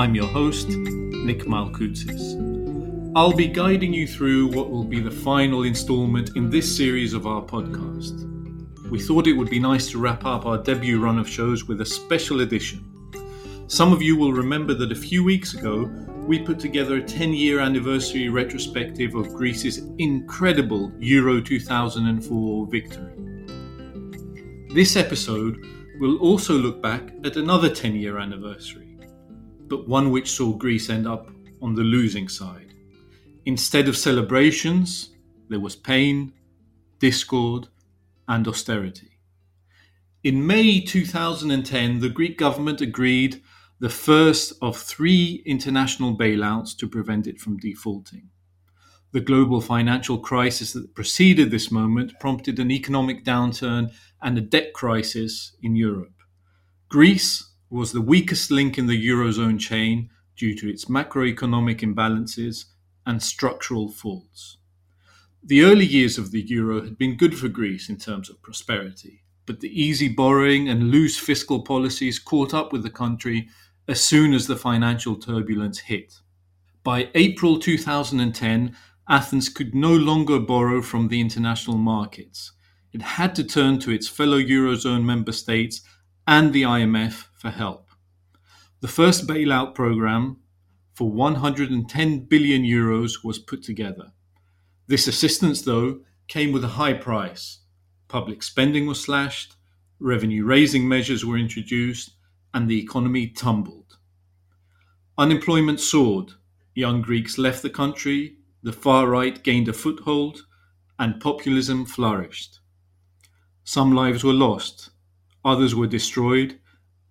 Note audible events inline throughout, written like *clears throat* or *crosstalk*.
I'm your host, Nick Malkoutzis. I'll be guiding you through what will be the final installment in this series of our podcast. We thought it would be nice to wrap up our debut run of shows with a special edition. Some of you will remember that a few weeks ago we put together a 10 year anniversary retrospective of Greece's incredible Euro 2004 victory. This episode will also look back at another 10 year anniversary, but one which saw Greece end up on the losing side. Instead of celebrations, there was pain, discord, and austerity. In May 2010, the Greek government agreed the first of three international bailouts to prevent it from defaulting. The global financial crisis that preceded this moment prompted an economic downturn and a debt crisis in Europe. Greece was the weakest link in the Eurozone chain due to its macroeconomic imbalances and structural faults. The early years of the euro had been good for Greece in terms of prosperity, but the easy borrowing and loose fiscal policies caught up with the country as soon as the financial turbulence hit. By April 2010, Athens could no longer borrow from the international markets. It had to turn to its fellow Eurozone member states and the IMF for help. The first bailout program for 110 billion euros was put together. This assistance, though, came with a high price. Public spending was slashed, revenue raising measures were introduced, and the economy tumbled. Unemployment soared. Young Greeks left the country, the far right gained a foothold, and populism flourished. Some lives were lost, others were destroyed,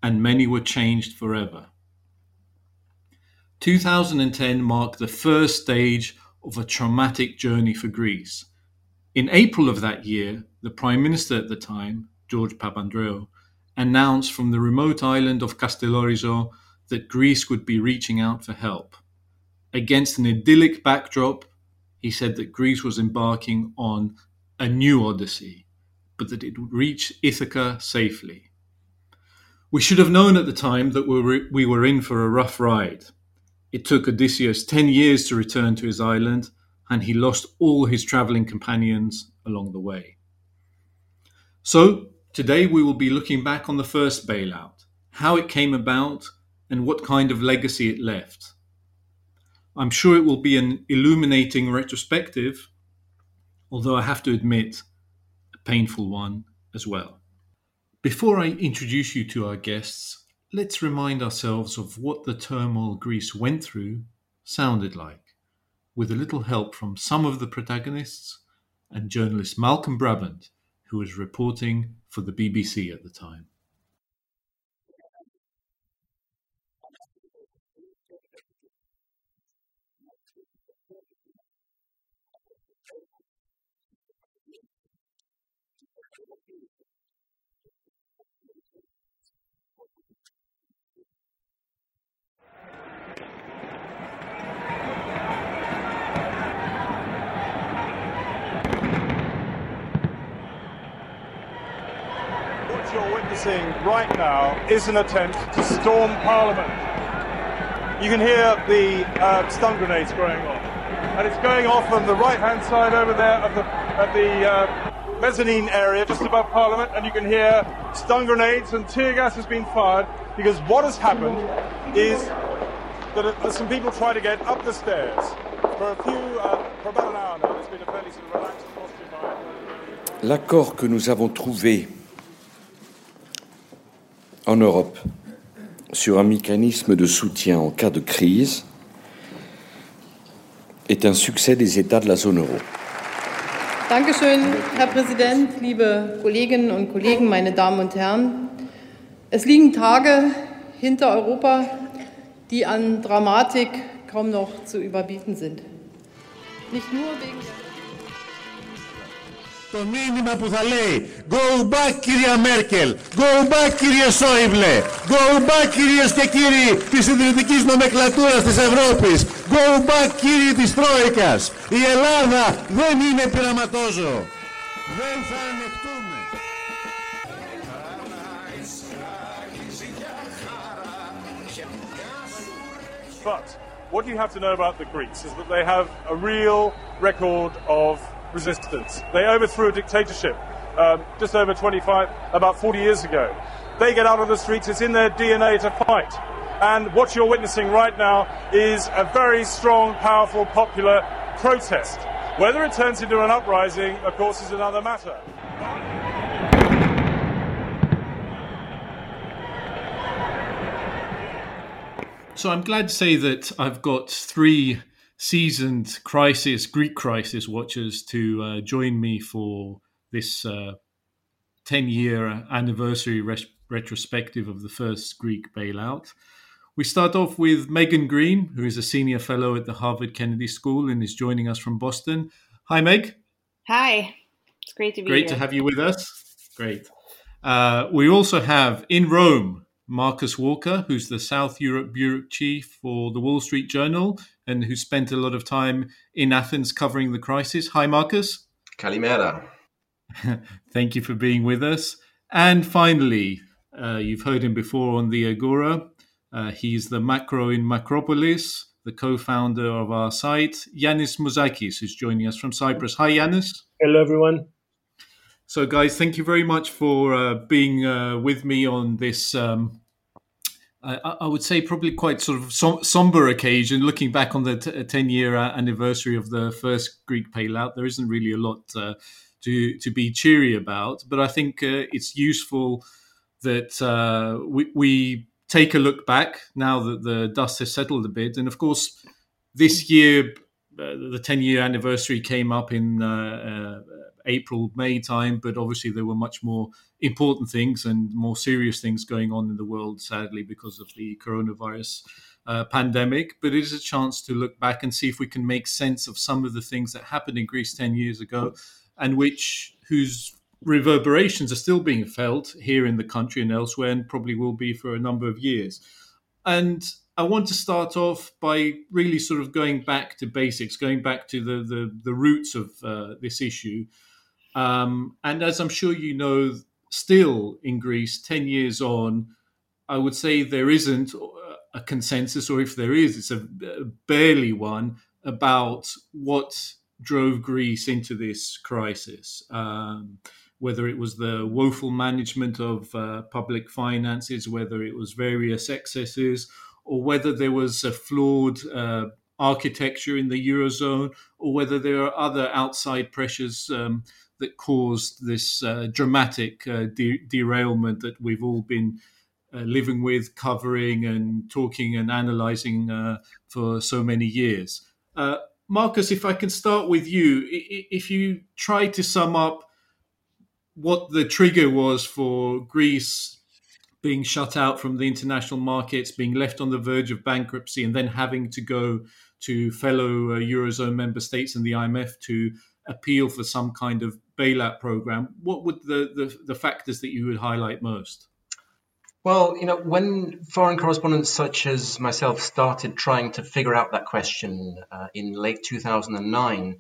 and many were changed forever. 2010 marked the first stage of a traumatic journey for Greece. In April of that year, the Prime Minister at the time, George Papandreou, announced from the remote island of Castellorizo that Greece would be reaching out for help. Against an idyllic backdrop, he said that Greece was embarking on a new odyssey, but that it would reach Ithaca safely. We should have known at the time that we were, we were in for a rough ride. It took Odysseus 10 years to return to his island, and he lost all his traveling companions along the way. So, today we will be looking back on the first bailout, how it came about, and what kind of legacy it left. I'm sure it will be an illuminating retrospective, although I have to admit, a painful one as well. Before I introduce you to our guests, let's remind ourselves of what the turmoil Greece went through sounded like, with a little help from some of the protagonists and journalist Malcolm Brabant, who was reporting for the BBC at the time. Witnessing right now is an attempt to storm Parliament. You can hear the uh, stun grenades going off, and it's going off on the right-hand side over there of the at the uh, mezzanine area just above Parliament, and you can hear stun grenades and tear gas has been fired because what has happened is that uh, some people try to get up the stairs. For a few, uh, for about an hour now, there's been a fairly sort of relaxed. L'accord que nous avons trouvé en Europe sur un mécanisme de soutien en cas de crise est un succès des États de la zone euro. Dankeschön, Herr Präsident, liebe Kolleginnen und Kollegen, meine Damen und Herren. Es liegen Tage hinter Europa, die an Dramatik kaum noch zu überbieten sind. Nicht nur wegen το μήνυμα που θα λέει Go back κυρία Μέρκελ, Go back κύριε Σόιμπλε, Go back κυρίες και κύριοι της ιδρυτικής νομεκλατούρας της Ευρώπης, Go back κύριοι της Τρόικας. Η Ελλάδα δεν είναι πειραματόζω. Δεν θα ανεχτούμε. But what you have to know about the Greeks is that they have a real record of resistance. They overthrew a dictatorship um, just over 25, about 40 years ago. They get out on the streets, it's in their DNA to fight. And what you're witnessing right now is a very strong, powerful, popular protest. Whether it turns into an uprising, of course, is another matter. So I'm glad to say that I've got three seasoned crisis, Greek crisis watchers to uh, join me for this uh, 10 year anniversary res- retrospective of the first Greek bailout. We start off with Megan Greene, who is a senior fellow at the Harvard Kennedy School and is joining us from Boston. Hi, Meg. Hi. It's great to be Great here. to have you with us. Great. Uh, we also have in Rome Marcus Walker, who's the South Europe Bureau Chief for the Wall Street Journal and who spent a lot of time in Athens covering the crisis. Hi, Marcus. Kalimera. *laughs* Thank you for being with us. And finally, uh, you've heard him before on the Agora. Uh, he's the macro in Macropolis, the co founder of our site, Yiannis Mouzakis, who's joining us from Cyprus. Hi, Yiannis. Hello, everyone. So, guys, thank you very much for uh, being uh, with me on this. Um, I, I, would say probably quite sort of som- somber occasion. Looking back on the t- ten-year anniversary of the first Greek bailout, there isn't really a lot uh, to to be cheery about. But I think uh, it's useful that uh, we, we take a look back now that the dust has settled a bit. And of course, this year, uh, the 10 year anniversary came up in uh, uh, April, May time, but obviously there were much more important things and more serious things going on in the world, sadly, because of the coronavirus. Uh, pandemic, but it is a chance to look back and see if we can make sense of some of the things that happened in Greece 10 years ago and which whose reverberations are still being felt here in the country and elsewhere and probably will be for a number of years. And I want to start off by really sort of going back to basics, going back to the the, the roots of uh, this issue. Um, and as I'm sure you know, still in Greece, 10 years on, I would say there isn't a consensus, or if there is, it's a, barely one about what drove Greece into this crisis. Um, whether it was the woeful management of uh, public finances, whether it was various excesses, or whether there was a flawed uh, architecture in the eurozone, or whether there are other outside pressures um, that caused this uh, dramatic uh, de- derailment that we've all been uh, living with, covering, and talking and analyzing uh, for so many years. Marcus, if I can start with you, if you try to sum up what the trigger was for Greece being shut out from the international markets, being left on the verge of bankruptcy, and then having to go to fellow uh, Eurozone member states and the IMF to appeal for some kind of bailout program, what would the, the, the factors that you would highlight most? Well, you know, when foreign correspondents such as myself started trying to figure out that question uh, in late 2009,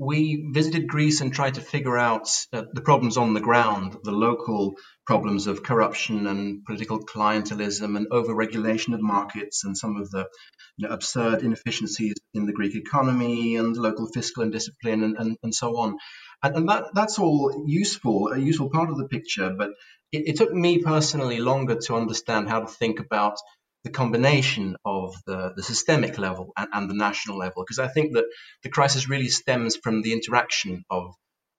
we visited Greece and tried to figure out uh, the problems on the ground, the local problems of corruption and political clientelism and overregulation of markets and some of the you know, absurd inefficiencies in the Greek economy and local fiscal indiscipline and, and, and so on. And, and that, that's all useful, a useful part of the picture. But it, it took me personally longer to understand how to think about the combination of the, the systemic level and, and the national level, because I think that the crisis really stems from the interaction of,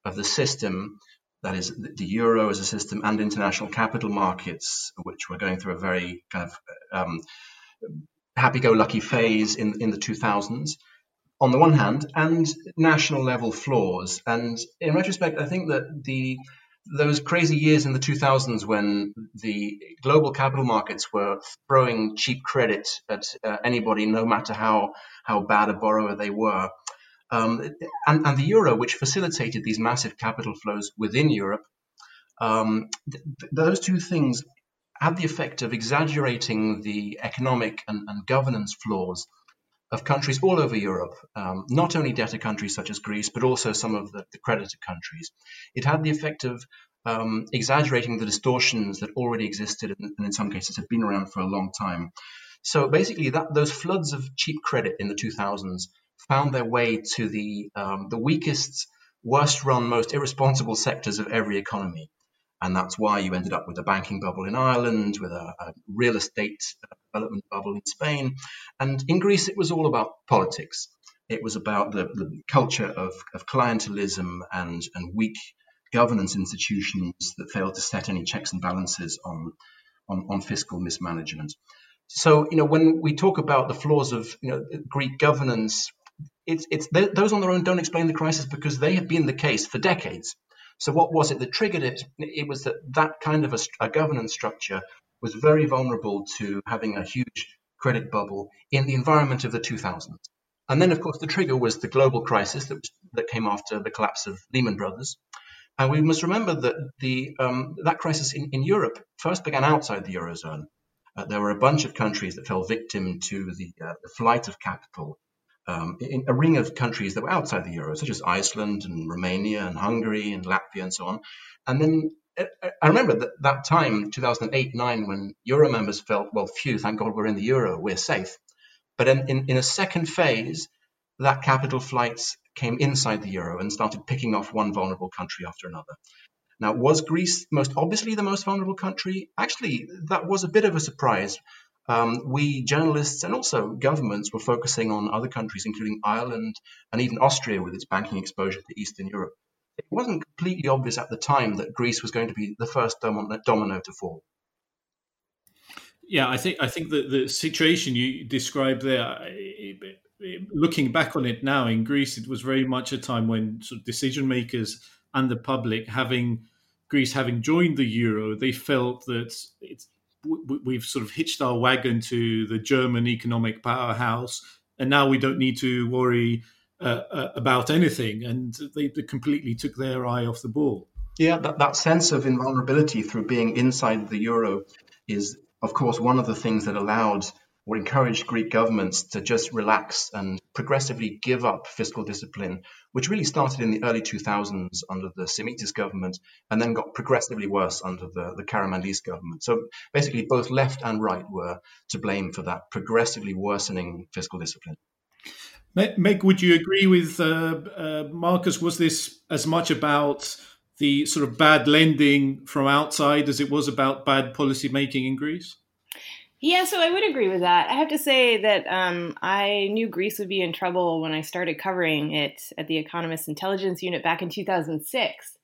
of the system, that is the euro as a system, and international capital markets, which were going through a very kind of um, happy-go-lucky phase in, in the 2000s. on the one hand, and national level flaws. And in retrospect, I think that the those crazy years in the 2000s when the global capital markets were throwing cheap credit at uh, anybody, no matter how how bad a borrower they were, um, and, and, the euro, which facilitated these massive capital flows within Europe, um, th- those two things had the effect of exaggerating the economic and, and governance flaws of countries all over Europe, um, not only debtor countries such as Greece, but also some of the, the creditor countries. It had the effect of um, exaggerating the distortions that already existed and, and, in some cases had been around for a long time. So basically, that, those floods of cheap credit in the 2000s found their way to the, um, the weakest, worst run, most irresponsible sectors of every economy. And that's why you ended up with a banking bubble in Ireland, with a, a real estate development bubble in Spain. And in Greece, it was all about politics. It was about the, the culture of, of clientelism and, and weak governance institutions that failed to set any checks and balances on, on, on fiscal mismanagement. So, you know, when we talk about the flaws of you know, Greek governance, it's, it's those on their own don't explain the crisis because they have been the case for decades. So, what was it that triggered it? It was that that kind of a, a governance structure was very vulnerable to having a huge credit bubble in the environment of the 2000s. And then, of course, the trigger was the global crisis that, that came after the collapse of Lehman Brothers. And we must remember that the, um, that crisis in, in Europe first began outside the Eurozone. Uh, there were a bunch of countries that fell victim to the, uh, the flight of capital um, in a ring of countries that were outside the euro, such as Iceland and Romania and Hungary and Latvia and so on. And then uh, uh, I remember that, that time, 2008 9, when euro members felt, well, phew, thank God we're in the euro, we're safe. But in, in, in a second phase, that capital flights came inside the euro and started picking off one vulnerable country after another. Now, was Greece most obviously the most vulnerable country? Actually, that was a bit of a surprise um, we journalists and also governments were focusing on other countries, including Ireland and even Austria with its banking exposure to Eastern Europe. It wasn't completely obvious at the time that Greece was going to be the first domino to fall. Yeah, I think I think that the situation you described there, looking back on it now in Greece, it was very much a time when sort of decision makers and the public, having Greece having joined the euro, they felt that it's we've sort of hitched our wagon to the German economic powerhouse, and now we don't need to worry uh, uh, about anything. And they, they, completely took their eye off the ball. Yeah, that, that sense of invulnerability through being inside the euro is, of course, one of the things that allowed or encouraged Greek governments to just relax and progressively give up fiscal discipline, which really started in the early 2000s under the Simitis government and then got progressively worse under the, the Karamanlis government. So basically, both left and right were to blame for that progressively worsening fiscal discipline. Meg, would you agree with uh, uh, Marcus? Was this as much about the sort of bad lending from outside as it was about bad policy making in Greece? Yeah, so I would agree with that. I have to say that um, I knew Greece would be in trouble when I started covering it at the Economist Intelligence Unit back in 2006.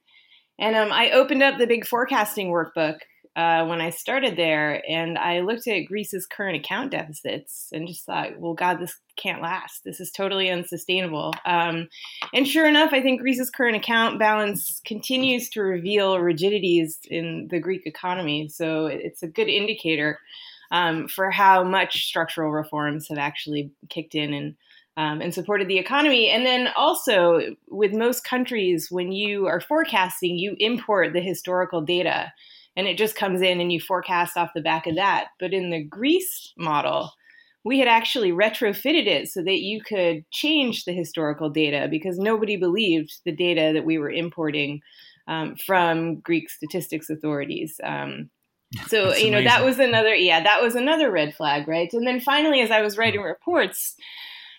And um, I opened up the big forecasting workbook uh, when I started there, and I looked at Greece's current account deficits and just thought, well, God, this can't last. This is totally unsustainable. Um, and sure enough, I think Greece's current account balance continues to reveal rigidities in the Greek economy. So it's a good indicator um, for how much structural reforms have actually kicked in and um, and supported the economy. And then also with most countries, when you are forecasting, you import the historical data, and it just comes in and you forecast off the back of that. But in the Greece model, we had actually retrofitted it so that you could change the historical data because nobody believed the data that we were importing um, from Greek statistics authorities. Um, *laughs* so you know that was another yeah that was another red flag right? And then finally as i was writing reports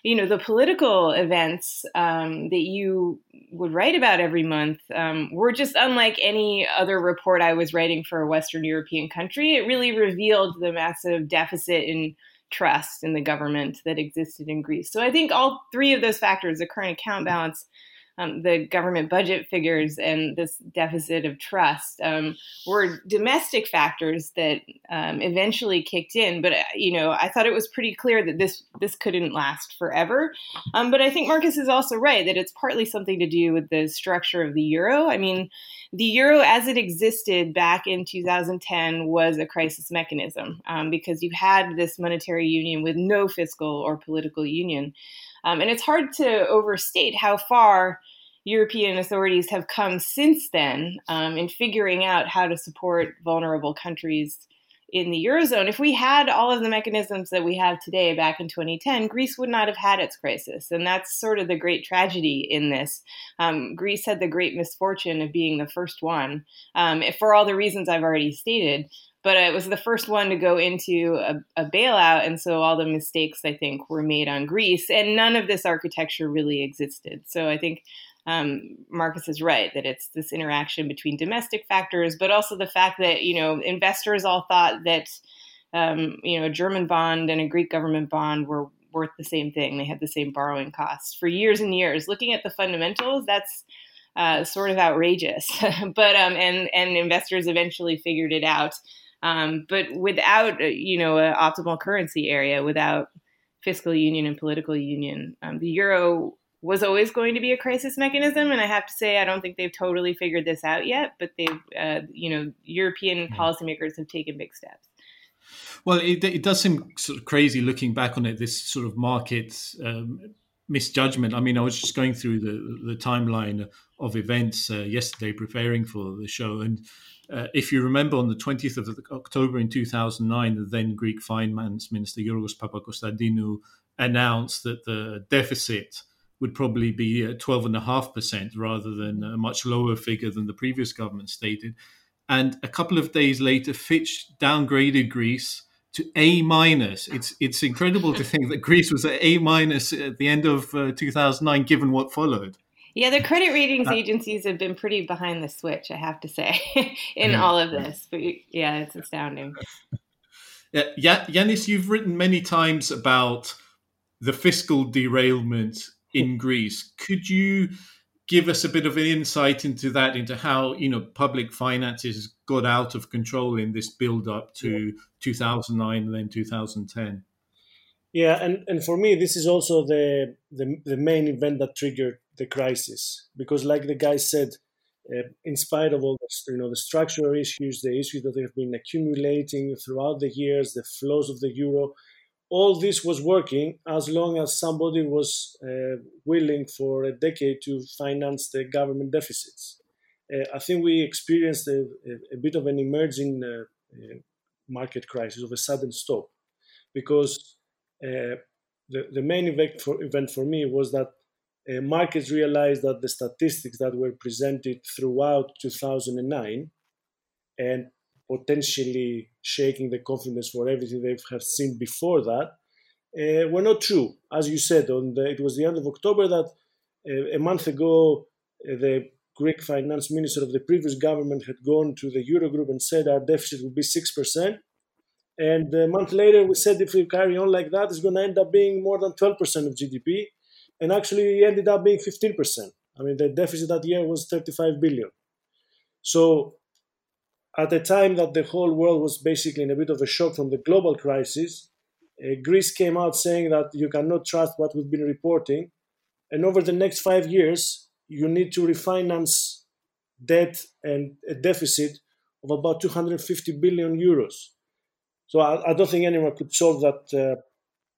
you know the political events um, that you would write about every month um, were just unlike any other report i was writing for a western european country. It really revealed the massive deficit in trust in the government that existed in greece. So i think all three of those factors the current account balance um, the government budget figures and this deficit of trust um, were domestic factors that um, eventually kicked in. But uh, you know, I thought it was pretty clear that this this couldn't last forever. Um, but I think Marcus is also right that it's partly something to do with the structure of the euro. I mean, the euro as it existed back in 2010 was a crisis mechanism um, because you had this monetary union with no fiscal or political union. Um, and it's hard to overstate how far European authorities have come since then um, in figuring out how to support vulnerable countries in the Eurozone. If we had all of the mechanisms that we have today back in 2010, Greece would not have had its crisis. And that's sort of the great tragedy in this. Um, Greece had the great misfortune of being the first one, um, for all the reasons I've already stated but it was the first one to go into a, a, bailout, and so all the mistakes I think were made on Greece, and none of this architecture really existed. So I think um, Marcus is right that it's this interaction between domestic factors, but also the fact that you know investors all thought that um, you know a German bond and a Greek government bond were worth the same thing. They had the same borrowing costs for years and years. Looking at the fundamentals, that's uh, sort of outrageous. *laughs* but um, and and investors eventually figured it out. Um, but without, uh, you know, an optimal currency area, without fiscal union and political union, um, the euro was always going to be a crisis mechanism. And I have to say, I don't think they've totally figured this out yet, but they've, uh, you know, European mm-hmm. policymakers have taken big steps. Well, it, it, does seem sort of crazy looking back on it, this sort of market um, misjudgment. I mean, I was just going through the, the timeline of events uh, yesterday preparing for the show. And uh, if you remember, on the 20th of October in 2009, the then Greek Finance Minister Yorgos Papakonstantinou announced that the deficit would probably be 12.5% rather than a much lower figure than the previous government stated. And a couple of days later, Fitch downgraded Greece to A minus. It's it's incredible to think that Greece was at A minus at the end of uh, 2009, given what followed. Yeah, the credit ratings uh, agencies have been pretty behind the switch, I have to say, *laughs* in yeah. all of this. But yeah, it's astounding. *laughs* Yeah, Yiannis, you've written many times about the fiscal derailment in Greece. Could you give us a bit of an insight into that, into how you know public finances got out of control in this build-up to yeah. 2009 and then 2010? Yeah, and, and for me, this is also the, the the main event that triggered the crisis because, like the guy said, uh, in spite of all the, you know the structural issues, the issues that have been accumulating throughout the years, the flows of the euro, all this was working as long as somebody was uh, willing for a decade to finance the government deficits. Uh, I think we experienced a, a, bit of an emerging uh, uh, market crisis of a sudden stop because uh, the, the main event for, event for me was that uh, markets realized that the statistics that were presented throughout 2009 and potentially shaking the confidence for everything they have seen before that uh, were not true. As you said, on the, it was the end of October that uh, a month ago uh, the Greek finance minister of the previous government had gone to the Eurogroup and said our deficit will be 6%. And a month later, we said if we carry on like that, it's going to end up being more than 12% of GDP. And actually, it ended up being 15%. I mean, the deficit that year was 35 billion. So, at the time that the whole world was basically in a bit of a shock from the global crisis, uh, Greece came out saying that you cannot trust what we've been reporting. And over the next five years, you need to refinance debt and a deficit of about 250 billion euros. So I, I don't think anyone could solve that uh,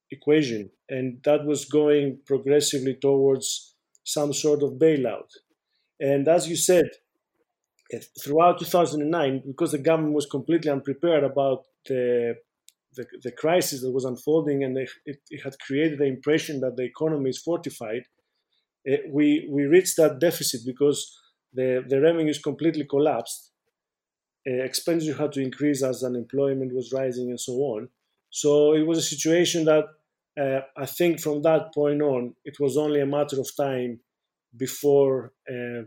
equation. And that was going progressively towards some sort of bailout. And as you said, throughout 2009, because the government was completely unprepared about the, the, the crisis that was unfolding and it, it, had created the impression that the economy is fortified, uh, we, we reached that deficit because the, the revenues completely collapsed uh, expenditure had to increase as unemployment was rising and so on. So it was a situation that uh, I think from that point on, it was only a matter of time before uh,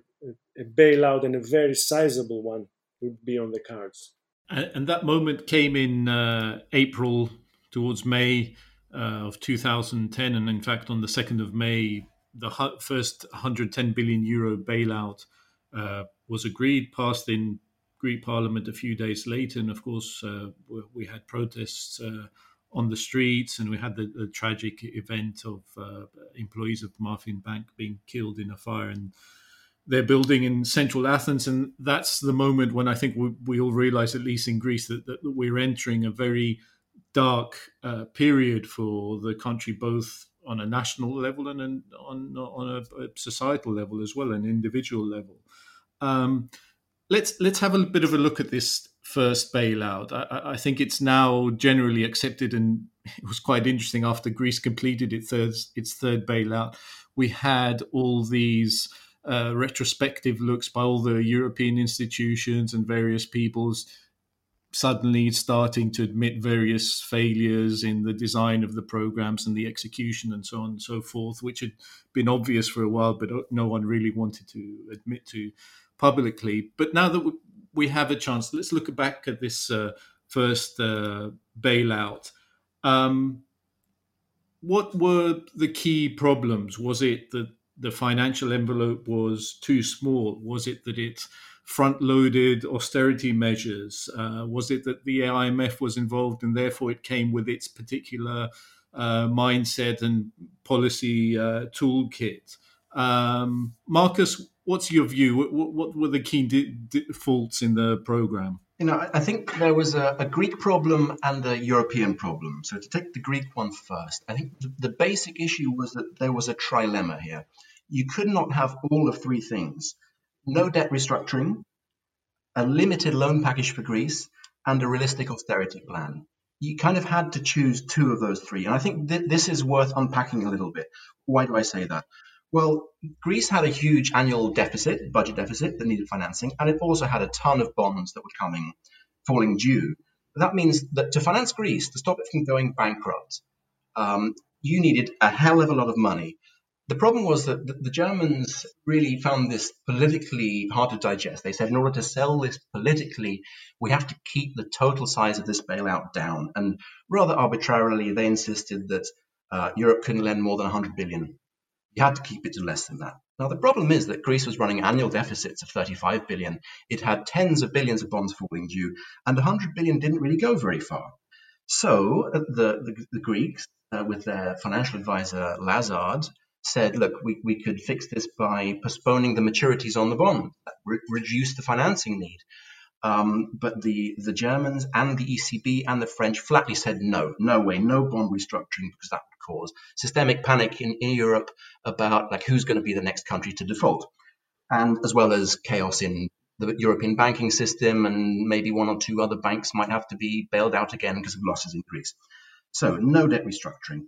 a bailout and a very sizable one would be on the cards. And that moment came in uh, April towards May uh, of 2010. And in fact, on the 2nd of May, the first 110 billion euro bailout uh, was agreed, passed in Greek Parliament a few days later, and of course uh, we had protests uh, on the streets, and we had the, the tragic event of uh, employees of Marfin Bank being killed in a fire in their building in central Athens, and that's the moment when I think we, we all realize, at least in Greece, that, that we're entering a very dark uh, period for the country, both on a national level and an, on on a, societal level as well, an individual level. Um, let's let's have a bit of a look at this first bailout. I, I, think it's now generally accepted, and *laughs* it was quite interesting after Greece completed its third its third bailout. We had all these uh, retrospective looks by all the European institutions and various peoples suddenly starting to admit various failures in the design of the programs and the execution and so on and so forth, which had been obvious for a while, but no one really wanted to admit to publicly. But now that we have a chance, let's look back at this uh, first uh, bailout. Um, what were the key problems? Was it that the financial envelope was too small? Was it that it front loaded austerity measures? Uh, was it that the IMF was involved and therefore it came with its particular uh, mindset and policy uh, toolkit? Um, Marcus, what's your view? What, what were the key de- faults in the program? You know, I think there was a, a, Greek problem and a European problem. So to take the Greek one first, I think the, the basic issue was that there was a trilemma here. You could not have all of three things no debt restructuring, a limited loan package for Greece, and a realistic austerity plan. You kind of had to choose two of those three. And I think th- this is worth unpacking a little bit. Why do I say that? Well, Greece had a huge annual deficit, budget deficit that needed financing, and it also had a ton of bonds that were coming, falling due. That means that to finance Greece, to stop it from going bankrupt, um, you needed a hell of a lot of money. The problem was that the, Germans really found this politically hard to digest. They said, in order to sell this politically, we have to keep the total size of this bailout down. And rather arbitrarily, they insisted that uh, Europe couldn't lend more than 100 billion. You had to keep it to less than that. Now, the problem is that Greece was running annual deficits of 35 billion. It had tens of billions of bonds falling due, and 100 billion didn't really go very far. So uh, the, the, the Greeks, uh, with their financial advisor Lazard, said, look, we, we could fix this by postponing the maturities on the bond, re- reduce the financing need. Um, but the, the Germans and the ECB and the French flatly said no, no way, no bond restructuring because that cause systemic panic in, in Europe about like who's going to be the next country to default, and as well as chaos in the European banking system and maybe one or two other banks might have to be bailed out again because of losses in Greece. So no debt restructuring.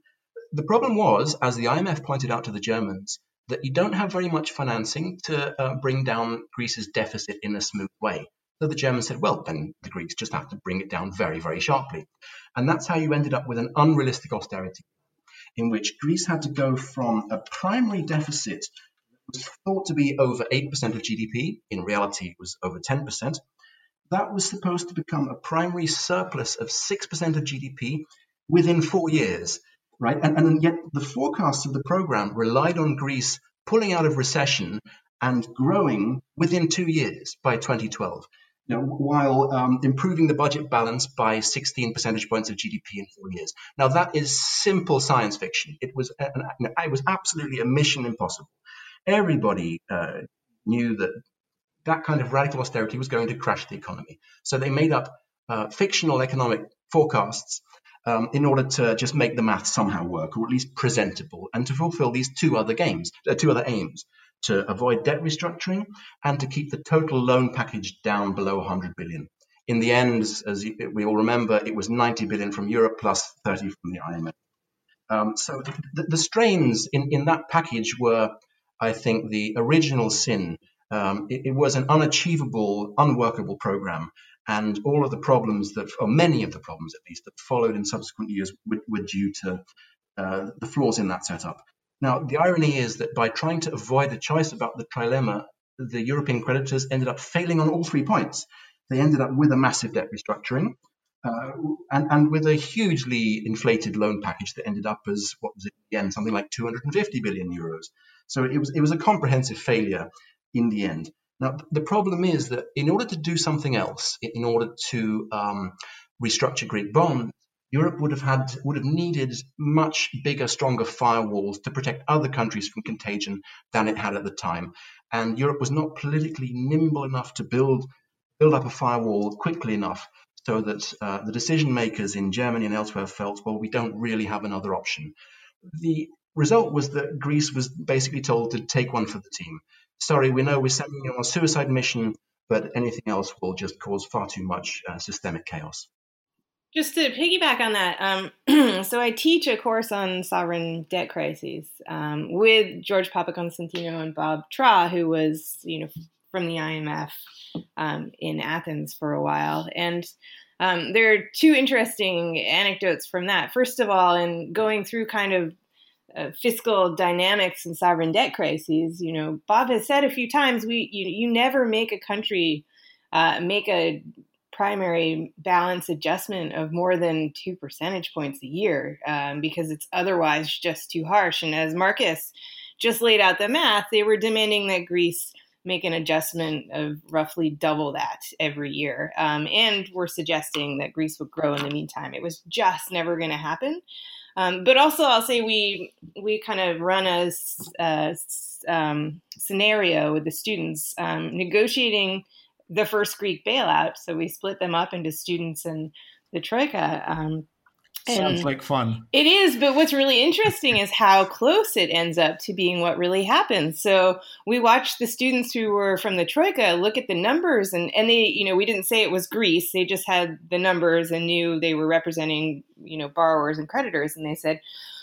The problem was, as the IMF pointed out to the Germans, that you don't have very much financing to uh, bring down Greece's deficit in a smooth way. So the Germans said, well, then the Greeks just have to bring it down very, very sharply. And that's how you ended up with an unrealistic austerity, in which Greece had to go from a primary deficit that was thought to be over 8% of GDP, in reality, it was over 10%. That was supposed to become a primary surplus of 6% of GDP within four years right? And, and yet the forecasts of the program relied on Greece pulling out of recession and growing within two years by 2012. You know, while um, improving the budget balance by 16 percentage points of GDP in four years. Now that is simple science fiction. It was an, it was absolutely a mission impossible. Everybody uh, knew that that kind of radical austerity was going to crash the economy. So they made up uh, fictional economic forecasts um, in order to just make the math somehow work, or at least presentable, and to fulfill these two other games, uh, two other aims: to avoid debt restructuring and to keep the total loan package down below 100 billion. In the end, as we all remember, it was 90 billion from Europe plus 30 from the IMF. Um, so the, the, strains in, in that package were, I think, the original sin. Um, it, it, was an unachievable, unworkable program, and all of the problems that, or many of the problems at least, that followed in subsequent years were, were due to uh, the flaws in that setup. Now, the irony is that by trying to avoid the choice about the trilemma, the European creditors ended up failing on all three points. They ended up with a massive debt restructuring. uh, and, and with a hugely inflated loan package that ended up as what was it again something like 250 billion euros. So it was it was a comprehensive failure in the end. Now the problem is that in order to do something else, in order to um, restructure Greek bonds, Europe would have had would have needed much bigger, stronger firewalls to protect other countries from contagion than it had at the time. And Europe was not politically nimble enough to build build up a firewall quickly enough so that uh, the decision makers in Germany and elsewhere felt, well, we don't really have another option. The result was that Greece was basically told to take one for the team. Sorry, we know we're sending you on a suicide mission, but anything else will just cause far too much uh, systemic chaos. Just to piggyback on that, um, *clears throat* so I teach a course on sovereign debt crises um, with George Papakonstantinou and Bob Traa, who was, you know, from the IMF um, in Athens for a while. And um, there are two interesting anecdotes from that. First of all, in going through kind of uh, fiscal dynamics and sovereign debt crises, you know, Bob has said a few times, we you, you never make a country uh, make a primary balance adjustment of more than two percentage points a year um, because it's otherwise just too harsh. And as Marcus just laid out the math, they were demanding that Greece make an adjustment of roughly double that every year. Um, and we're suggesting that Greece would grow in the meantime. It was just never going to happen. Um, but also, I'll say we we kind of run a, a um, scenario with the students um, negotiating the first Greek bailout. So we split them up into students and the troika. Um, Sounds like fun. It is, but what's really interesting is how close it ends up to being what really happens. So we watched the students who were from the Troika look at the numbers, and, and they, you know, we didn't say it was Greece. They just had the numbers and knew they were representing, you know, borrowers and creditors. And they said,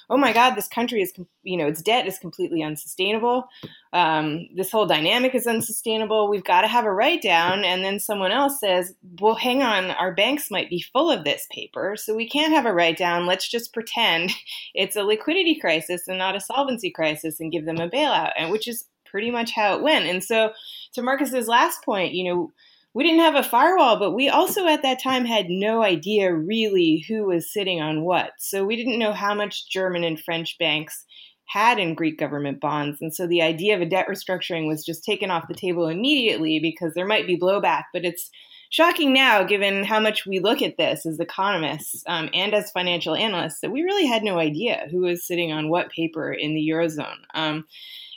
oh my God, this country is, you know, its debt is completely unsustainable. Um, this whole dynamic is unsustainable. We've got to have a write down. And then someone else says, well, hang on, our banks might be full of this paper, so we can't have a write down. Let's just pretend *laughs* it's a liquidity crisis and not a solvency crisis and give them a bailout, and which is pretty much how it went. And so, to Marcus's last point, you know, we didn't have a firewall, but we also at that time had no idea really who was sitting on what. So we didn't know how much German and French banks had in Greek government bonds. And so the idea of a debt restructuring was just taken off the table immediately because there might be blowback. But it's shocking now, given how much we look at this as economists um, and as financial analysts, that we really had no idea who was sitting on what paper in the Eurozone. Um,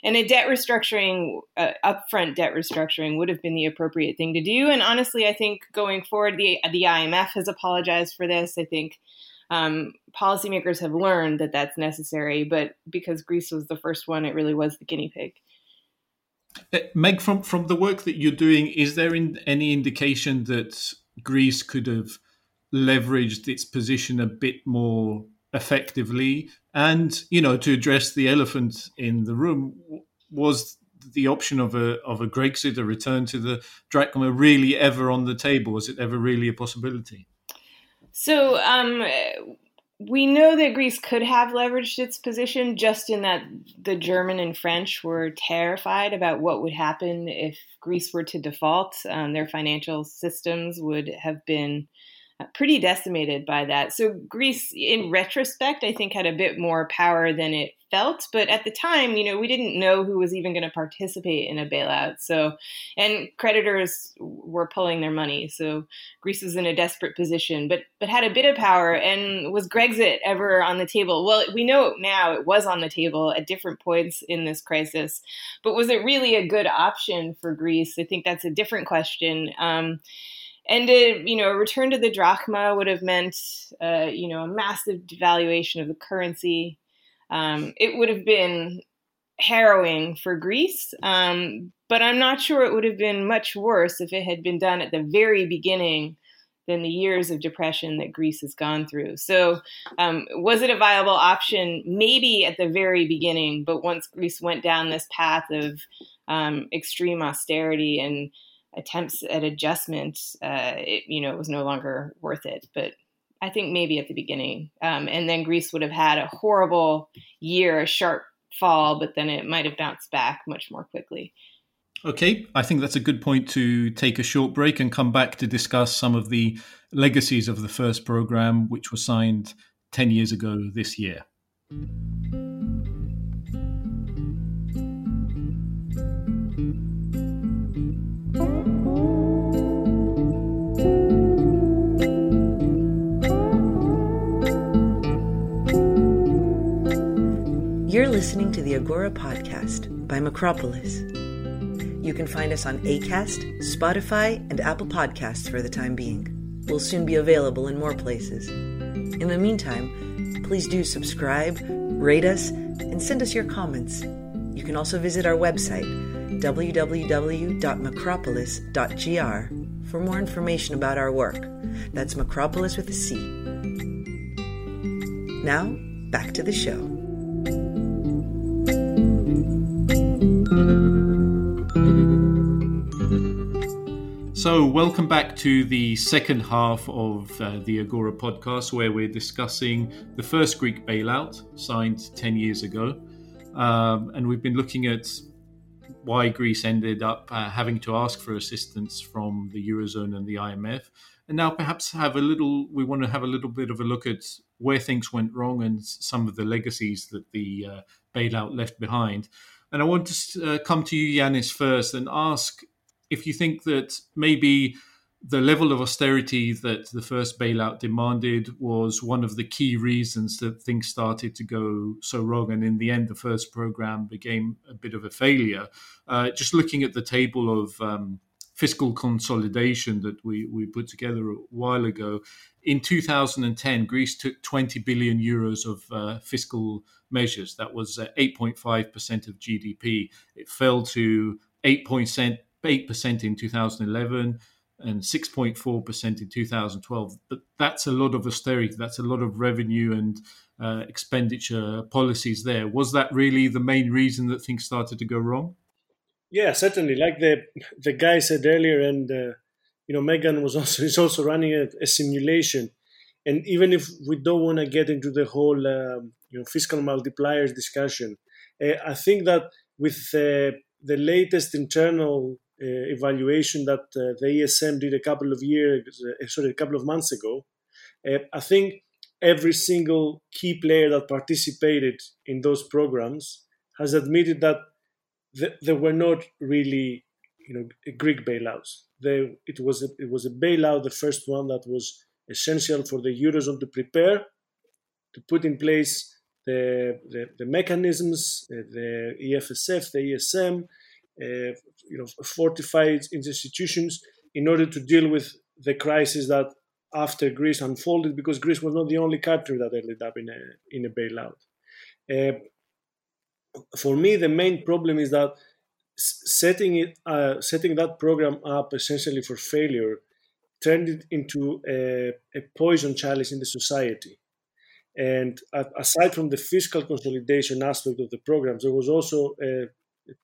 and a debt restructuring, uh, upfront debt restructuring, would have been the appropriate thing to do. And honestly, I think going forward, the the IMF has apologized for this. I think um, policymakers have learned that that's necessary, but because Greece was the first one, it really was the guinea pig. Uh, Meg, from from the work that you're doing, is there in, any indication that Greece could have leveraged its position a bit more effectively. And you know, to address the elephant in the room, was the option of a of a Grexit, a return to the drachma, really ever on the table? Was it ever really a possibility? So um, we know that Greece could have leveraged its position, just in that the German and French were terrified about what would happen if Greece were to default. Um, their financial systems would have been pretty decimated by that. So Greece, in retrospect, I think had a bit more power than it felt. But at the time, you know, we didn't know who was even going to participate in a bailout. So, and creditors were pulling their money. So Greece was in a desperate position, but but had a bit of power. And was Grexit ever on the table? Well, we know now it was on the table at different points in this crisis. But was it really a good option for Greece? I think that's a different question. Um, and a, you know a return to the drachma would have meant uh, you know a massive devaluation of the currency. Um, it would have been harrowing for Greece, um, but I'm not sure it would have been much worse if it had been done at the very beginning than the years of depression that Greece has gone through. So, um, was it a viable option? Maybe at the very beginning, but once Greece went down this path of um, extreme austerity and attempts at adjustment, uh, it, you know, it was no longer worth it. But I think maybe at the beginning, um, and then Greece would have had a horrible year, a sharp fall, but then it might have bounced back much more quickly. Okay, I think that's a good point to take a short break and come back to discuss some of the legacies of the first program, which was signed 10 years ago this year. Listening to the Agora podcast by Macropolis. You can find us on ACAST, Spotify, and Apple Podcasts for the time being. We'll soon be available in more places. In the meantime, please do subscribe, rate us, and send us your comments. You can also visit our website, www.macropolis.gr, for more information about our work. That's Macropolis with a C. Now, back to the show. So, welcome back to the second half of uh, the Agora podcast, where we're discussing the first Greek bailout signed 10 years ago. Um, and we've been looking at why Greece ended up uh, having to ask for assistance from the Eurozone and the IMF. And now, perhaps, have a little, we want to have a little bit of a look at where things went wrong and some of the legacies that the uh, bailout left behind. And I want to uh, come to you, Yiannis, first and ask if you think that maybe the level of austerity that the first bailout demanded was one of the key reasons that things started to go so wrong. And in the end, the first program became a bit of a failure. Uh, just looking at the table of um, fiscal consolidation that we, we put together a while ago, in 2010, Greece took 20 billion euros of uh, fiscal measures. That was uh, 8.5% of GDP. It fell to 8%. 8% in 2011 and 6.4% in 2012. But that's a lot of austerity. That's a lot of revenue and uh, expenditure policies there. Was that really the main reason that things started to go wrong? Yeah, certainly. Like the the guy said earlier, and uh, you know, Megan was *laughs* also is also running a, a, simulation. And even if we don't want to get into the whole um, you know fiscal multipliers discussion, uh, I think that with uh, the latest internal uh, evaluation that uh, the ESM did a couple of years, uh, sorry, a couple of months ago, I think every single key player that participated in those programs has admitted that th- there were not really, you know, Greek bailouts. They, it was a, it was a bailout, the first one that was essential for the eurozone to prepare, to put in place the the, the mechanisms, the EFSF, the ESM, uh, you know, fortified institutions in order to deal with the crisis that after Greece unfolded, because Greece was not the only country that ended up in a in a bailout. Uh, for me, the main problem is that setting it, uh, setting that program up essentially for failure, turned it into a, a poison chalice in the society. And aside from the fiscal consolidation aspect of the programs, there was also a,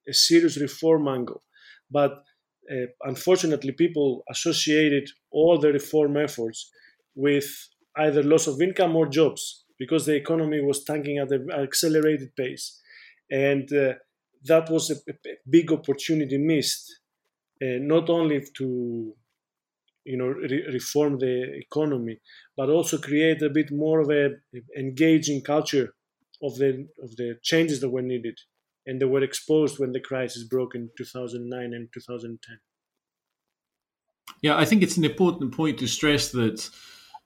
a serious reform angle. But uh, unfortunately, people associated all the reform efforts with either loss of income or jobs because the economy was tanking at an accelerated pace. And uh, that was a, a, big opportunity missed, uh, not only to you know re- reform the economy, but also create a bit more of a engaging culture of the of the changes that were needed and they were exposed when the crisis broke in 2009 and 2010. Yeah, I think it's an important point to stress that.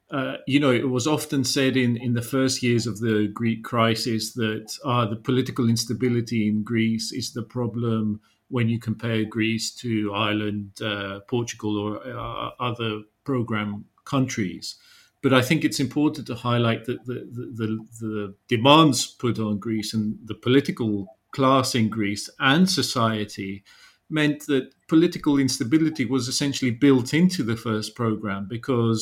Uh, you know, it was often said in, in the first years of the Greek crisis that uh, the political instability in Greece is the problem when you compare Greece to Ireland, uh, Portugal, or uh, other program countries. But I think it's important to highlight that the, the, the, the demands put on Greece and the political class in Greece and society meant that political instability was essentially built into the first program because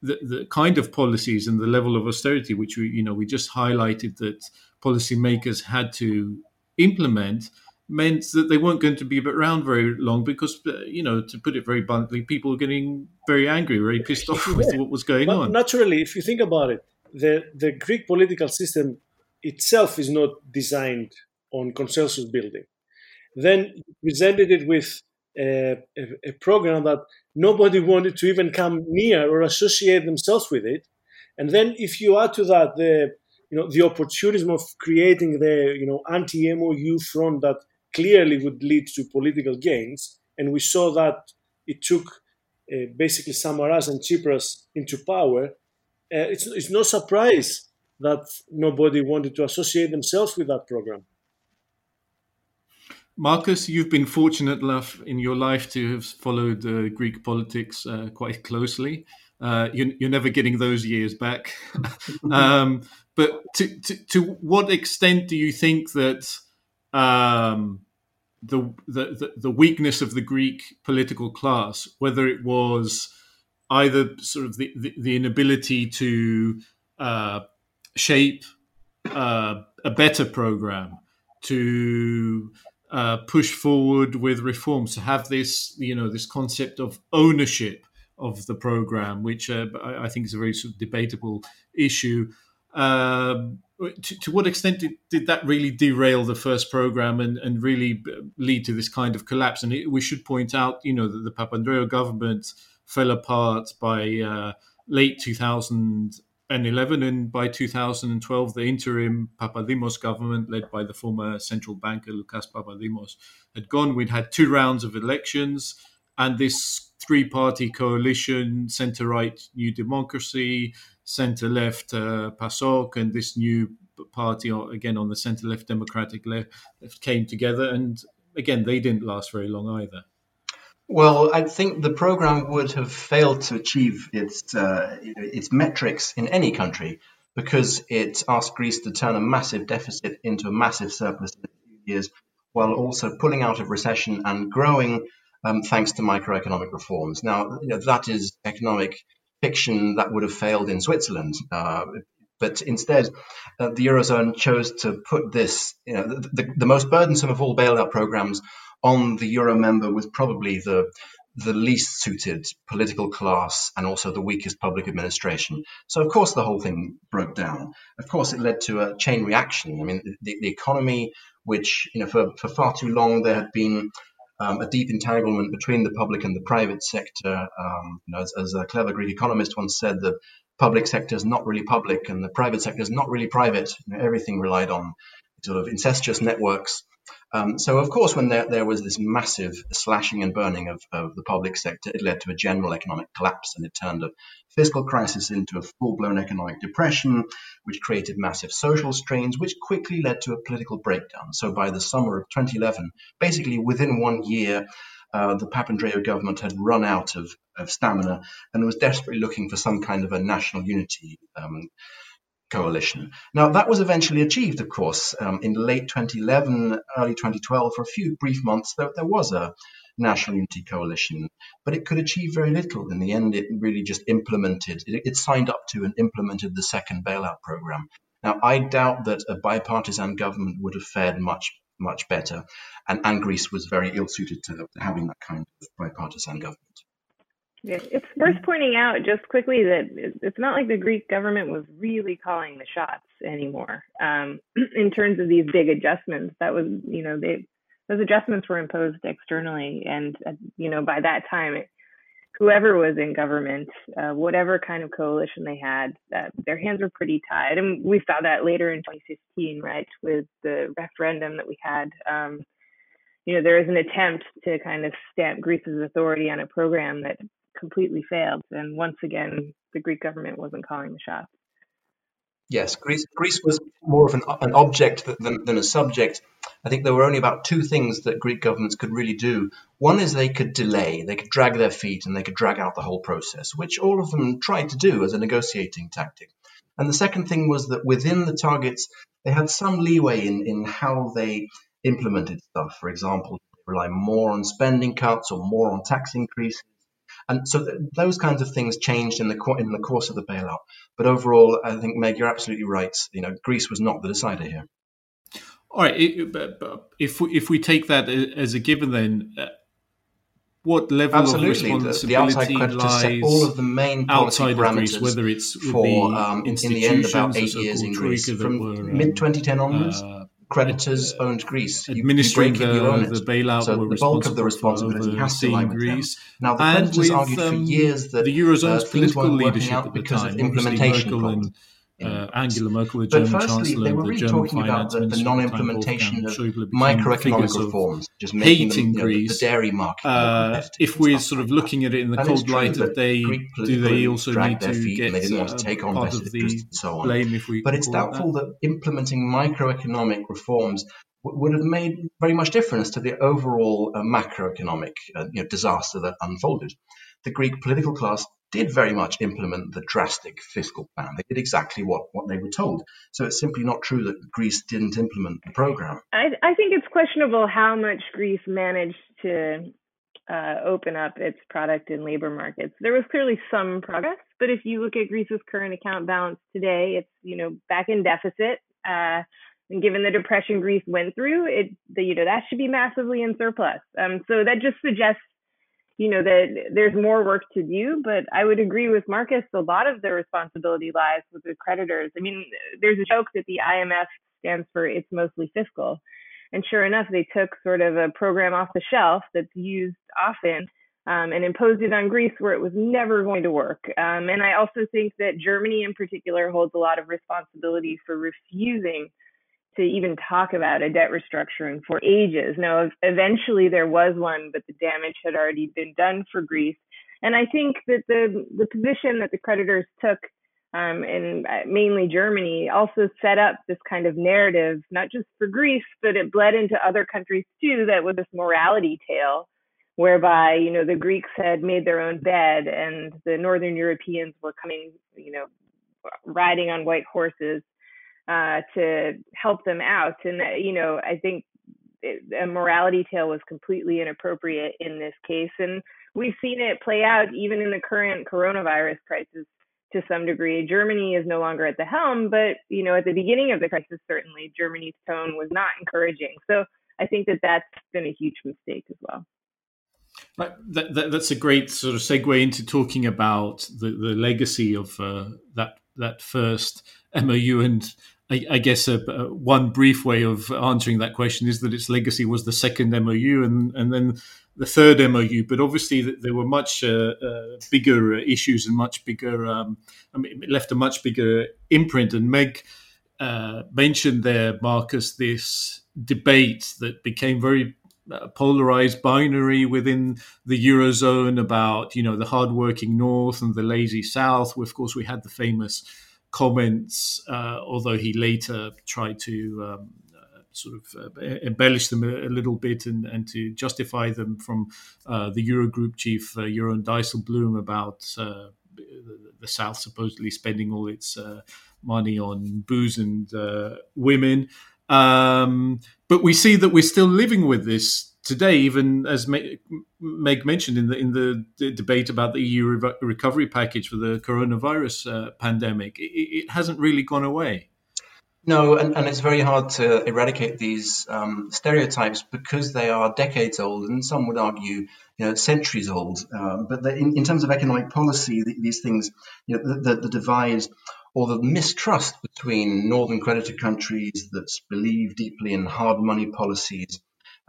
the, the kind of policies and the level of austerity which we you know we just highlighted that policymakers had to implement meant that they weren't going to be around very long because uh, you know to put it very bluntly people were getting very angry very pissed off *laughs* with what was going but on. naturally if you think about it the the greek political system itself is not designed on consensus building. Then presented it with a, a, a program that nobody wanted to even come near or associate themselves with it. And then if you add to that the you know the opportunism of creating the you know anti-MOU front that clearly would lead to political gains, and we saw that it took uh, basically Samaras and Tsipras into power. Uh, it's, it's no surprise that nobody wanted to associate themselves with that program. Marcus, you've been fortunate enough in your life to have followed uh, Greek politics uh, quite closely. Uh, you're, you're, never getting those years back. *laughs* um, but to, to, to, what extent do you think that um, the, the, the weakness of the Greek political class, whether it was either sort of the, the, the inability to uh, shape uh, a better program, to uh, push forward with reforms, to have this, you know, this concept of ownership of the program, which uh, I, think is a very sort of debatable issue. Um, to, to, what extent did, did that really derail the first program and, and really lead to this kind of collapse? And it, we should point out, you know, that the Papandreou government fell apart by uh, late 2011, and by 2012, the interim Papademos government, led by the former central banker Lucas Papademos, had gone. We'd had two rounds of elections, and this three-party coalition, centre-right New Democracy, centre-left uh, PASOK, and this new party again on the centre-left Democratic left came together, and again they didn't last very long either. Well, I think the program would have failed to achieve its uh, its metrics in any country because it asked Greece to turn a massive deficit into a massive surplus in a few years, while also pulling out of recession and growing um, thanks to microeconomic reforms. Now, you know, that is economic fiction that would have failed in Switzerland. Uh, but instead, uh, the Eurozone chose to put this, you know, the, the, the, most burdensome of all bailout programs on the Euro member was probably the the least suited political class and also the weakest public administration. So, of course, the whole thing broke down. Of course, it led to a chain reaction. I mean, the, the economy, which, you know, for, for far too long there had been um, a deep entanglement between the public and the private sector. Um, you know, as, as, a clever Greek economist once said, the public sector is not really public and the private sector is not really private. You know, everything relied on sort of incestuous networks um, so, of course, when there, there, was this massive slashing and burning of, of, the public sector, it led to a general economic collapse and it turned a fiscal crisis into a full blown economic depression, which created massive social strains, which quickly led to a political breakdown. So, by the summer of 2011, basically within one year, uh, the Papandreou government had run out of, of, stamina and was desperately looking for some kind of a national unity. Um, coalition. Now, that was eventually achieved, of course, um, in late 2011, early 2012. For a few brief months, there, there, was a national unity coalition, but it could achieve very little. In the end, it really just implemented, it, it signed up to and implemented the second bailout program. Now, I doubt that a bipartisan government would have fared much, much better, and, and Greece was very ill suited to having that kind of bipartisan government. It's worth pointing out just quickly that it's not like the Greek government was really calling the shots anymore um, *clears throat* in terms of these big adjustments. That was, you know, they those adjustments were imposed externally, and uh, you know, by that time, it, whoever was in government, uh, whatever kind of coalition they had, uh, their hands were pretty tied, and we saw that later in 2015, right, with the referendum that we had. Um, you know, there was an attempt to kind of stamp Greece's authority on a program that completely failed. And once again, the Greek government wasn't calling the shots. Yes, Greece, Greece was more of an, an object than, than a subject. I think there were only about two things that Greek governments could really do. One is they could delay, they could drag their feet, and they could drag out the whole process, which all of them tried to do as a negotiating tactic. And the second thing was that within the targets, they had some leeway in, in how they implemented stuff. For example, rely more on spending cuts or more on tax increases and so th- those kinds of things changed in the co- in the course of the bailout. But overall, I think Meg, you're absolutely right. You know, Greece was not the decider here. All right. If we, if we take that as a given, then uh, what level Absolutely. of responsibility the, the set all of the main outside of Greece, whether it's for um, in, in, the end about eight years in Greece from mid 2010 onwards. Uh, creditors owned Greece. Administering you, you the, the, bailout, so the bulk of the responsibility has to lie with Greece. Them. Now, the creditors with, argued um, for years that the eurozone's uh, political leadership at the because time, of implementation. And, uh, Angela Merkel, the but German firstly, Chancellor, they were the really German talking about the, the non-implementation of microeconomic reforms, just making them, you know, Greece. the dairy market. Uh, if we're sort of looking at it in the cold light of day, do they also need to get they didn't want to take on part of the and so on. blame? If we, but it's doubtful that. that implementing microeconomic reforms would have made very much difference to the overall uh, macroeconomic uh, you know, disaster that unfolded. The Greek political class did very much implement the drastic fiscal plan. They did exactly what, what they were told. So it's simply not true that Greece didn't implement the program. I, I think it's questionable how much Greece managed to uh, open up its product and labor markets. There was clearly some progress, but if you look at Greece's current account balance today, it's you know back in deficit. Uh, and given the depression Greece went through, it the, you know that should be massively in surplus. Um, so that just suggests you know that there's more work to do but i would agree with marcus a lot of the responsibility lies with the creditors. I mean there's a joke that the imf stands for it's mostly fiscal. And sure enough they took sort of a program off the shelf that's used often um, and imposed it on greece where it was never going to work. Um, and i also think that germany in particular holds a lot of responsibility for refusing to even talk about a debt restructuring for ages. Now, eventually there was one, but the damage had already been done for Greece. And I think that the the position that the creditors took, um, and uh, mainly Germany, also set up this kind of narrative, not just for Greece, but it bled into other countries too. That was this morality tale, whereby you know the Greeks had made their own bed, and the Northern Europeans were coming, you know, riding on white horses uh, to help them out. And, uh, you know, I think a morality tale was completely inappropriate in this case. And we've seen it play out even in the current coronavirus crisis to some degree. Germany is no longer at the helm, but, you know, at the beginning of the crisis, certainly Germany's tone was not encouraging. So I think that that's been a huge mistake as well. That, that, that's a great sort of segue into talking about the, the legacy of uh, that that first MOU and I, I guess a, a, one brief way of answering that question is that its legacy was the second MOU and, and then the third MOU. But obviously, there were much uh, uh, bigger issues and much bigger. Um, I mean, it left a much bigger imprint. And Meg uh, mentioned there, Marcus, this debate that became very uh, polarized binary within the eurozone about you know the hardworking north and the lazy south. Of course, we had the famous comments, uh, although he later tried to um, uh, sort of uh, embellish them a, a, little bit and, and to justify them from uh, the Eurogroup chief, uh, Jeroen Dijsselbloem, about uh, the South supposedly spending all its money on booze and women. Um, but we see that we're still living with this today, even as Meg mentioned in the in the debate about the EU re- recovery package for the coronavirus uh, pandemic, it, it, hasn't really gone away. No, and, and it's very hard to eradicate these um, stereotypes because they are decades old, and some would argue, you know, centuries old. Uh, but in, in, terms of economic policy, the, these things, you know, the, the, the divide or the mistrust between northern creditor countries that believe deeply in hard money policies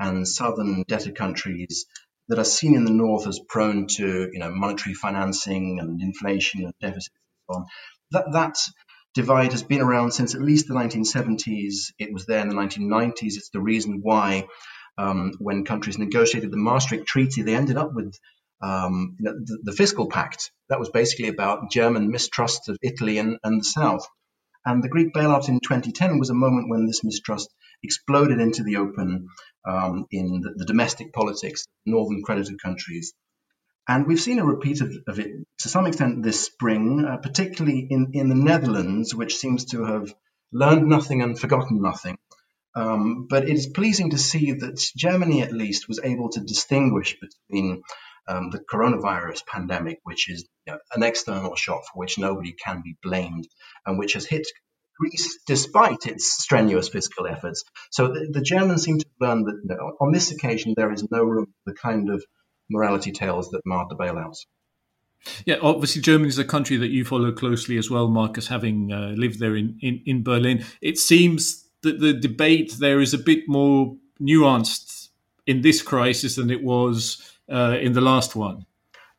and southern debtor countries that are seen in the north as prone to you know monetary financing and inflation and deficits and so on. That that divide has been around since at least the 1970s. It was there in the 1990s. It's the reason why um, when countries negotiated the Maastricht Treaty, they ended up with um, the, the, fiscal pact. That was basically about German mistrust of Italy and, and the South. And the Greek bailout in 2010 was a moment when this mistrust exploded into the open um, in the, the, domestic politics, of northern creditor countries. And we've seen a repeat of, of it to some extent this spring, uh, particularly in, in the Netherlands, which seems to have learned nothing and forgotten nothing. Um, but it is pleasing to see that Germany, at least, was able to distinguish between um, the coronavirus pandemic, which is you know, an external shock for which nobody can be blamed and which has hit Greece despite its strenuous fiscal efforts. So the, the Germans seem to learned that on this occasion there is no room for the kind of morality tales that marred the bailouts. Yeah, obviously Germany is a country that you follow closely as well, Marcus, having uh, lived there in, in, in Berlin. It seems that the debate there is a bit more nuanced in this crisis than it was uh, in the last one.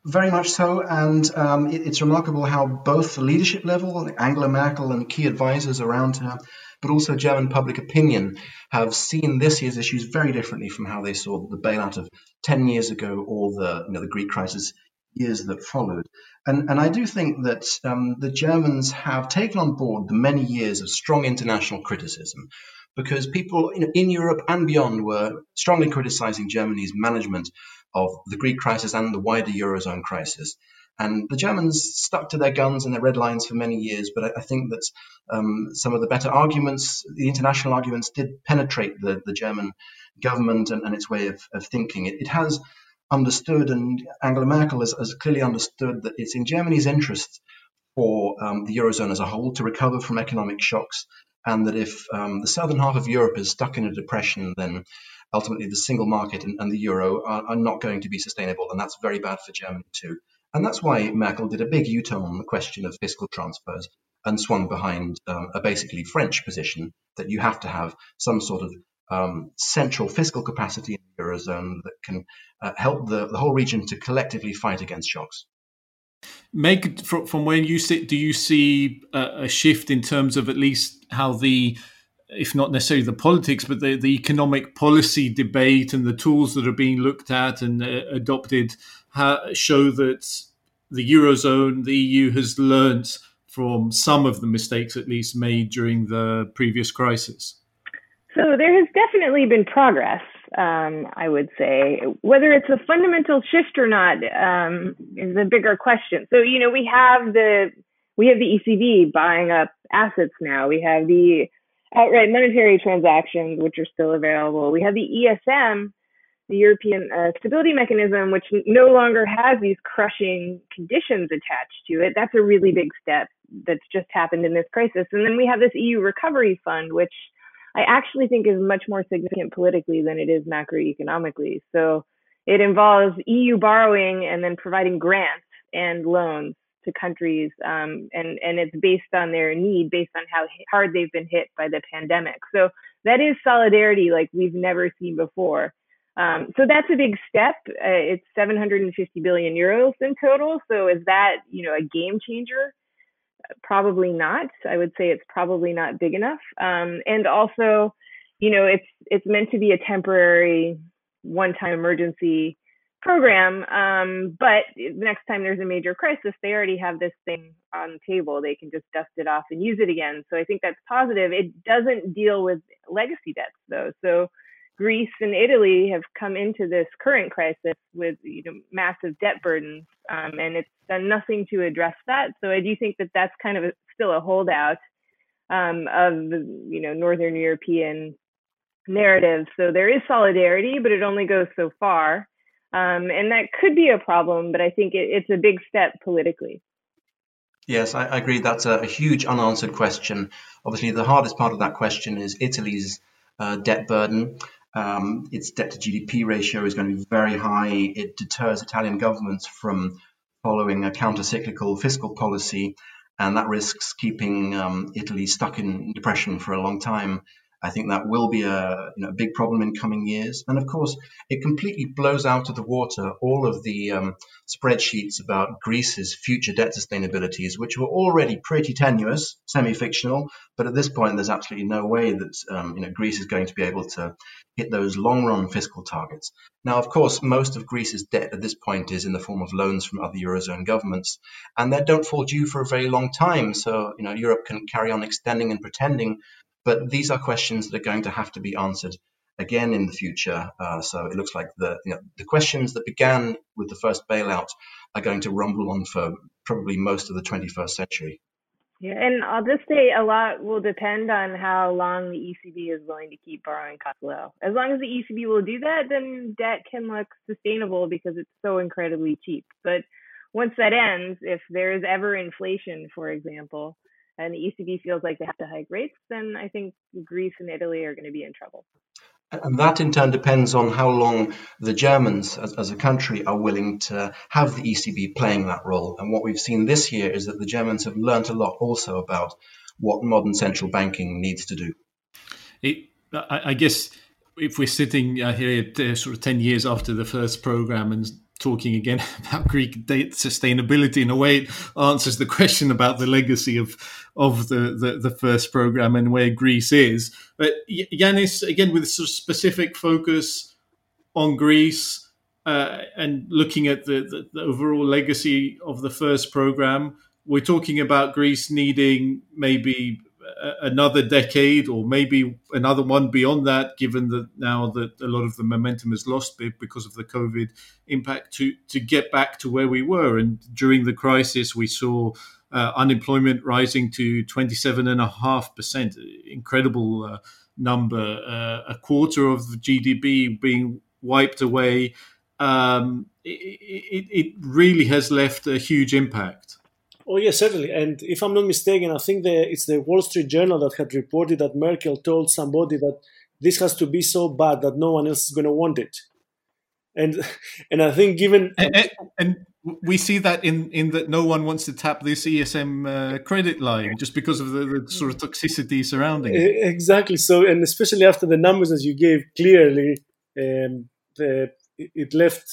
Very much so, and um, it, it's remarkable how both the leadership level, Angela Merkel and key advisors around her, but also German public opinion, have seen this year's issues very differently from how they saw the bailout of 10 years ago or the, you know, the Greek crisis years that followed. And, and I do think that um, the Germans have taken on board the many years of strong international criticism because people know, in Europe and beyond were strongly criticizing Germany's management of the Greek crisis and the wider Eurozone crisis. And the Germans stuck to their guns and their red lines for many years, but I, I think that um, some of the better arguments, the international arguments, did penetrate the, the German government and, and its way of, of thinking. It, it, has understood, and Angela Merkel has, has, clearly understood that it's in Germany's interest for um, the Eurozone as a whole to recover from economic shocks, and that if um, the southern half of Europe is stuck in a depression, then ultimately the single market and, and the euro are, are, not going to be sustainable, and that's very bad for Germany too. And that's why Merkel did a big U-turn on the question of fiscal transfers and swung behind um, a basically French position that you have to have some sort of um, central fiscal capacity in the eurozone that can uh, help the, the whole region to collectively fight against shocks. Meg, from, from where you sit, do you see a, a shift in terms of at least how the if not necessarily the politics, but the, the economic policy debate and the tools that are being looked at and uh, adopted ha- show that the Eurozone, the EU has learnt from some of the mistakes at least made during the previous crisis. So there has definitely been progress, um, I would say. Whether it's a fundamental shift or not um, is a bigger question. So, you know, we have the we have the ECB buying up assets now. We have the outright monetary transactions, which are still available. We have the ESM, the European uh, Stability Mechanism, which no longer has these crushing conditions attached to it. That's a really big step that's just happened in this crisis. And then we have this EU Recovery Fund, which I actually think is much more significant politically than it is macroeconomically. So it involves EU borrowing and then providing grants and loans to countries, um, and and it's based on their need, based on how hard they've been hit by the pandemic. So that is solidarity like we've never seen before. Um, so that's a big step. Uh, it's 750 billion euros in total. So is that you know a game changer? Probably not. I would say it's probably not big enough. Um, and also, you know, it's it's meant to be a temporary, one-time emergency program. Um, but next time there's a major crisis, they already have this thing on the table. They can just dust it off and use it again. So I think that's positive. It doesn't deal with legacy debts though. So Greece and Italy have come into this current crisis with you know massive debt burdens, um, and it's done nothing to address that. So I do think that that's kind of a, still a holdout um, of you know Northern European narrative. So there is solidarity, but it only goes so far. Um, and that could be a problem, but I think it, it's a big step politically. Yes, I, I agree. That's a, a, huge unanswered question. Obviously, the hardest part of that question is Italy's uh, debt burden. Um, its debt to GDP ratio is going to be very high. It deters Italian governments from following a counter-cyclical fiscal policy, and that risks keeping um, Italy stuck in depression for a long time. I think that will be a, you know, a big problem in coming years. And of course, it completely blows out of the water all of the um, spreadsheets about Greece's future debt sustainabilities, which were already pretty tenuous, semi-fictional. But at this point, there's absolutely no way that um, you know Greece is going to be able to hit those long-run fiscal targets. Now, of course, most of Greece's debt at this point is in the form of loans from other eurozone governments, and they don't fall due for a very long time. So you know Europe can carry on extending and pretending but these are questions that are going to have to be answered again in the future. Uh, so it looks like the you know, the questions that began with the first bailout are going to rumble on for probably most of the 21st century. Yeah, and I'll just say a lot will depend on how long the ECB is willing to keep borrowing costs low. As long as the ECB will do that, then debt can look sustainable because it's so incredibly cheap. But once that ends, if there is ever inflation, for example, and the ECB feels like they have to hike rates, then I think Greece and Italy are going to be in trouble. And that in turn depends on how long the Germans as, as, a country are willing to have the ECB playing that role. And what we've seen this year is that the Germans have learnt a lot also about what modern central banking needs to do. it, I, I, guess if we're sitting uh, here uh, sort of 10 years after the first program and talking again *laughs* about Greek sustainability in a way it answers the question about the legacy of of the, the, the first program and where Greece is. But Yiannis, again, with sort of specific focus on Greece uh, and looking at the, the, the overall legacy of the first program, we're talking about Greece needing maybe another decade or maybe another one beyond that, given that now that a lot of the momentum is lost because of the COVID impact, to, to get back to where we were. And during the crisis, we saw uh, unemployment rising to 27.5%, incredible uh, number, uh, a quarter of the GDP being wiped away. Um, it, it, it really has left a huge impact. Oh yes, certainly. And if I'm not mistaken, I think the, it's the Wall Street Journal that had reported that Merkel told somebody that this has to be so bad that no one else is going to want it. And *laughs* and I think given and, and, and we see that in in that no one wants to tap this ESM uh, credit line just because of the, the, sort of toxicity surrounding it. Exactly. So and especially after the numbers as you gave clearly, um, the, it left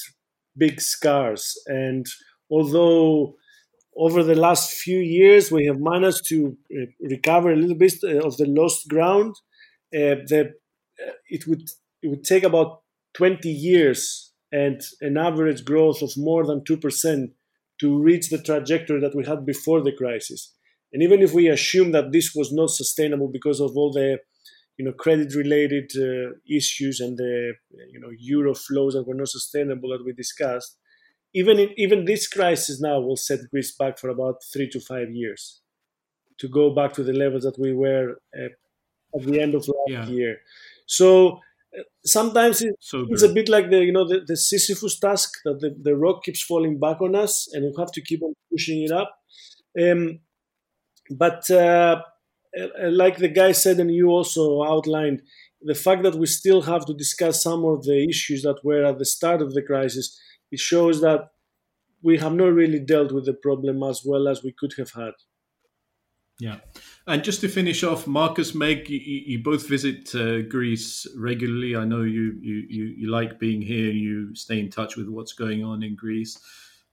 big scars. And although over the last few years, we have managed to uh, recover a little bit uh, of the lost ground. Uh, the, it would it would take about 20 years and an average growth of more than 2% to reach the trajectory that we had before the crisis. And even if we assume that this was not sustainable because of all the you know credit related uh, issues and the you know euro flows that were not sustainable that we discussed even in, even this crisis now will set Greece back for about three to five years to go back to the levels that we were uh, at the end of last yeah. year. So uh, sometimes it, so it's a bit like the you know the, the Sisyphus task that the, the rock keeps falling back on us, and we have to keep on pushing it up. Um, but uh, uh, like the guy said, and you also outlined, the fact that we still have to discuss some of the issues that were at the start of the crisis it shows that we have not really dealt with the problem as well as we could have had. Yeah. And just to finish off, Marcus, Meg, you, you both visit uh, Greece regularly. I know you, you, you, you, like being here. You stay in touch with what's going on in Greece.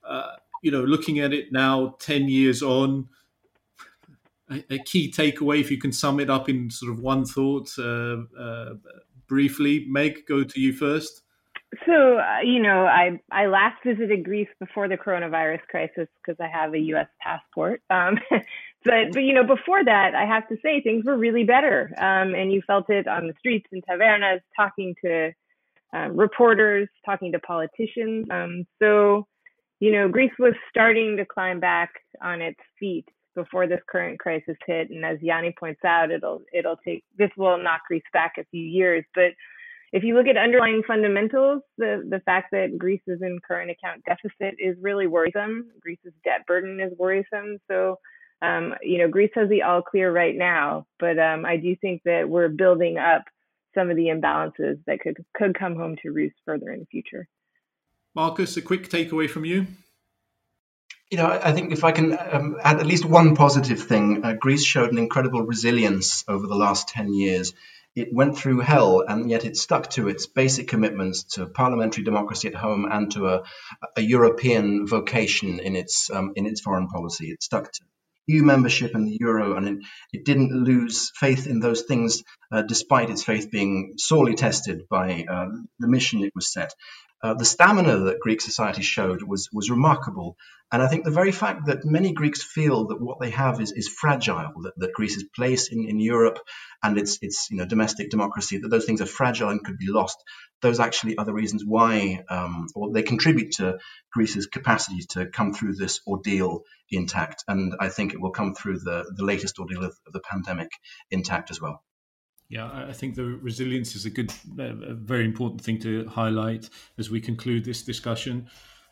Uh, you know, looking at it now, 10 years on, a, key takeaway, if you can sum it up in sort of one thought uh, uh briefly. Meg, go to you first. So, uh, you know, I I last visited Greece before the coronavirus crisis because I have a U.S. passport. Um, *laughs* but but you know, before that, I have to say things were really better, um, and you felt it on the streets and tavernas, talking to um, reporters, talking to politicians. Um, so, you know, Greece was starting to climb back on its feet before this current crisis hit, and as Yanni points out, it'll it'll take this will knock Greece back a few years, but if you look at underlying fundamentals, the, the fact that Greece is in current account deficit is really worrisome. Greece's debt burden is worrisome. So, um, you know, Greece has the all clear right now, but um, I do think that we're building up some of the imbalances that could could come home to roost further in the future. Marcus, a quick takeaway from you. You know, I think if I can um, add at least one positive thing, uh, Greece showed an incredible resilience over the last 10 years. It went through hell, and yet it stuck to its basic commitments to parliamentary democracy at home and to a, a European vocation in its um, in its foreign policy. It stuck to EU membership and the euro, and it, it didn't lose faith in those things, uh, despite its faith being sorely tested by uh, the mission it was set. Uh, the stamina that Greek society showed was was remarkable, and I think the very fact that many Greeks feel that what they have is, is fragile, that, that Greece's place in, in Europe and its its you know domestic democracy, that those things are fragile and could be lost. Those actually are the reasons why, um, or they contribute to Greece's capacity to come through this ordeal intact, and I think it will come through the the latest ordeal of, of the pandemic intact as well. Yeah, I think the resilience is a good, a very important thing to highlight as we conclude this discussion.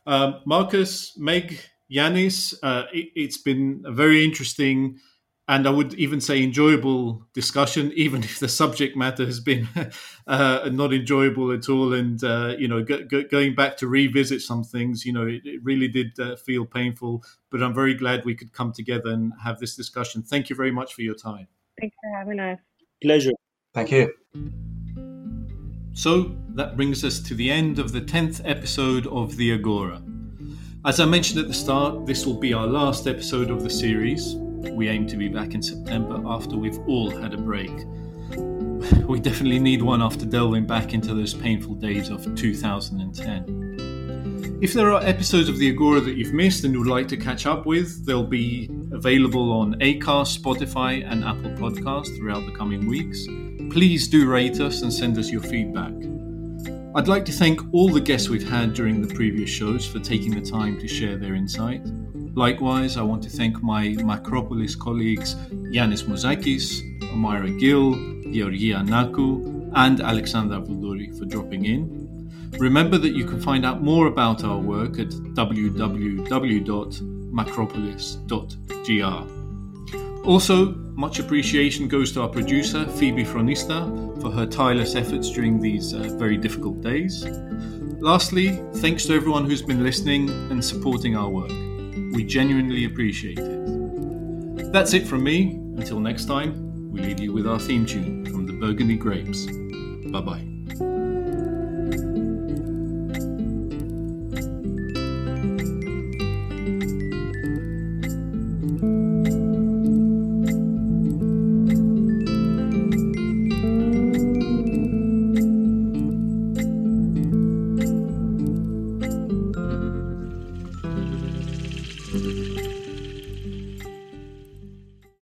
Um, Marcus, Meg, Yiannis, uh, it, has been a very interesting and I would even say enjoyable discussion, *laughs* even if the subject matter has been *laughs* uh, not enjoyable at all. And uh, you know, go, go, going back to revisit some things, you know, it, it really did uh, feel painful. But I'm very glad we could come together and have this discussion. Thank you very much for your time. Thanks for having us. Pleasure. Thank you. So that brings us to the end of the 10th episode of The Agora. As I mentioned at the start, this will be our last episode of the series. We aim to be back in September after we've all had a break. We definitely need one after delving back into those painful days of 2010. If there are episodes of The Agora that you've missed and would like to catch up with, they'll be available on Acast, Spotify, and Apple Podcasts throughout the coming weeks. Please do rate us and send us your feedback. I'd like to thank all the guests we've had during the previous shows for taking the time to share their insight. Likewise, I want to thank my Macropolis colleagues Yiannis Mouzakis, Omira Gill, Georgia Naku, and Alexandra Voudouri for dropping in. Remember that you can find out more about our work at www.macropolis.gr. Also, much appreciation goes to our producer, Phoebe Fronista, for her tireless efforts during these uh, very difficult days. Lastly, thanks to everyone who's been listening and supporting our work. We genuinely appreciate it. That's it from me. Until next time, we leave you with our theme tune from the Burgundy Grapes. Bye bye.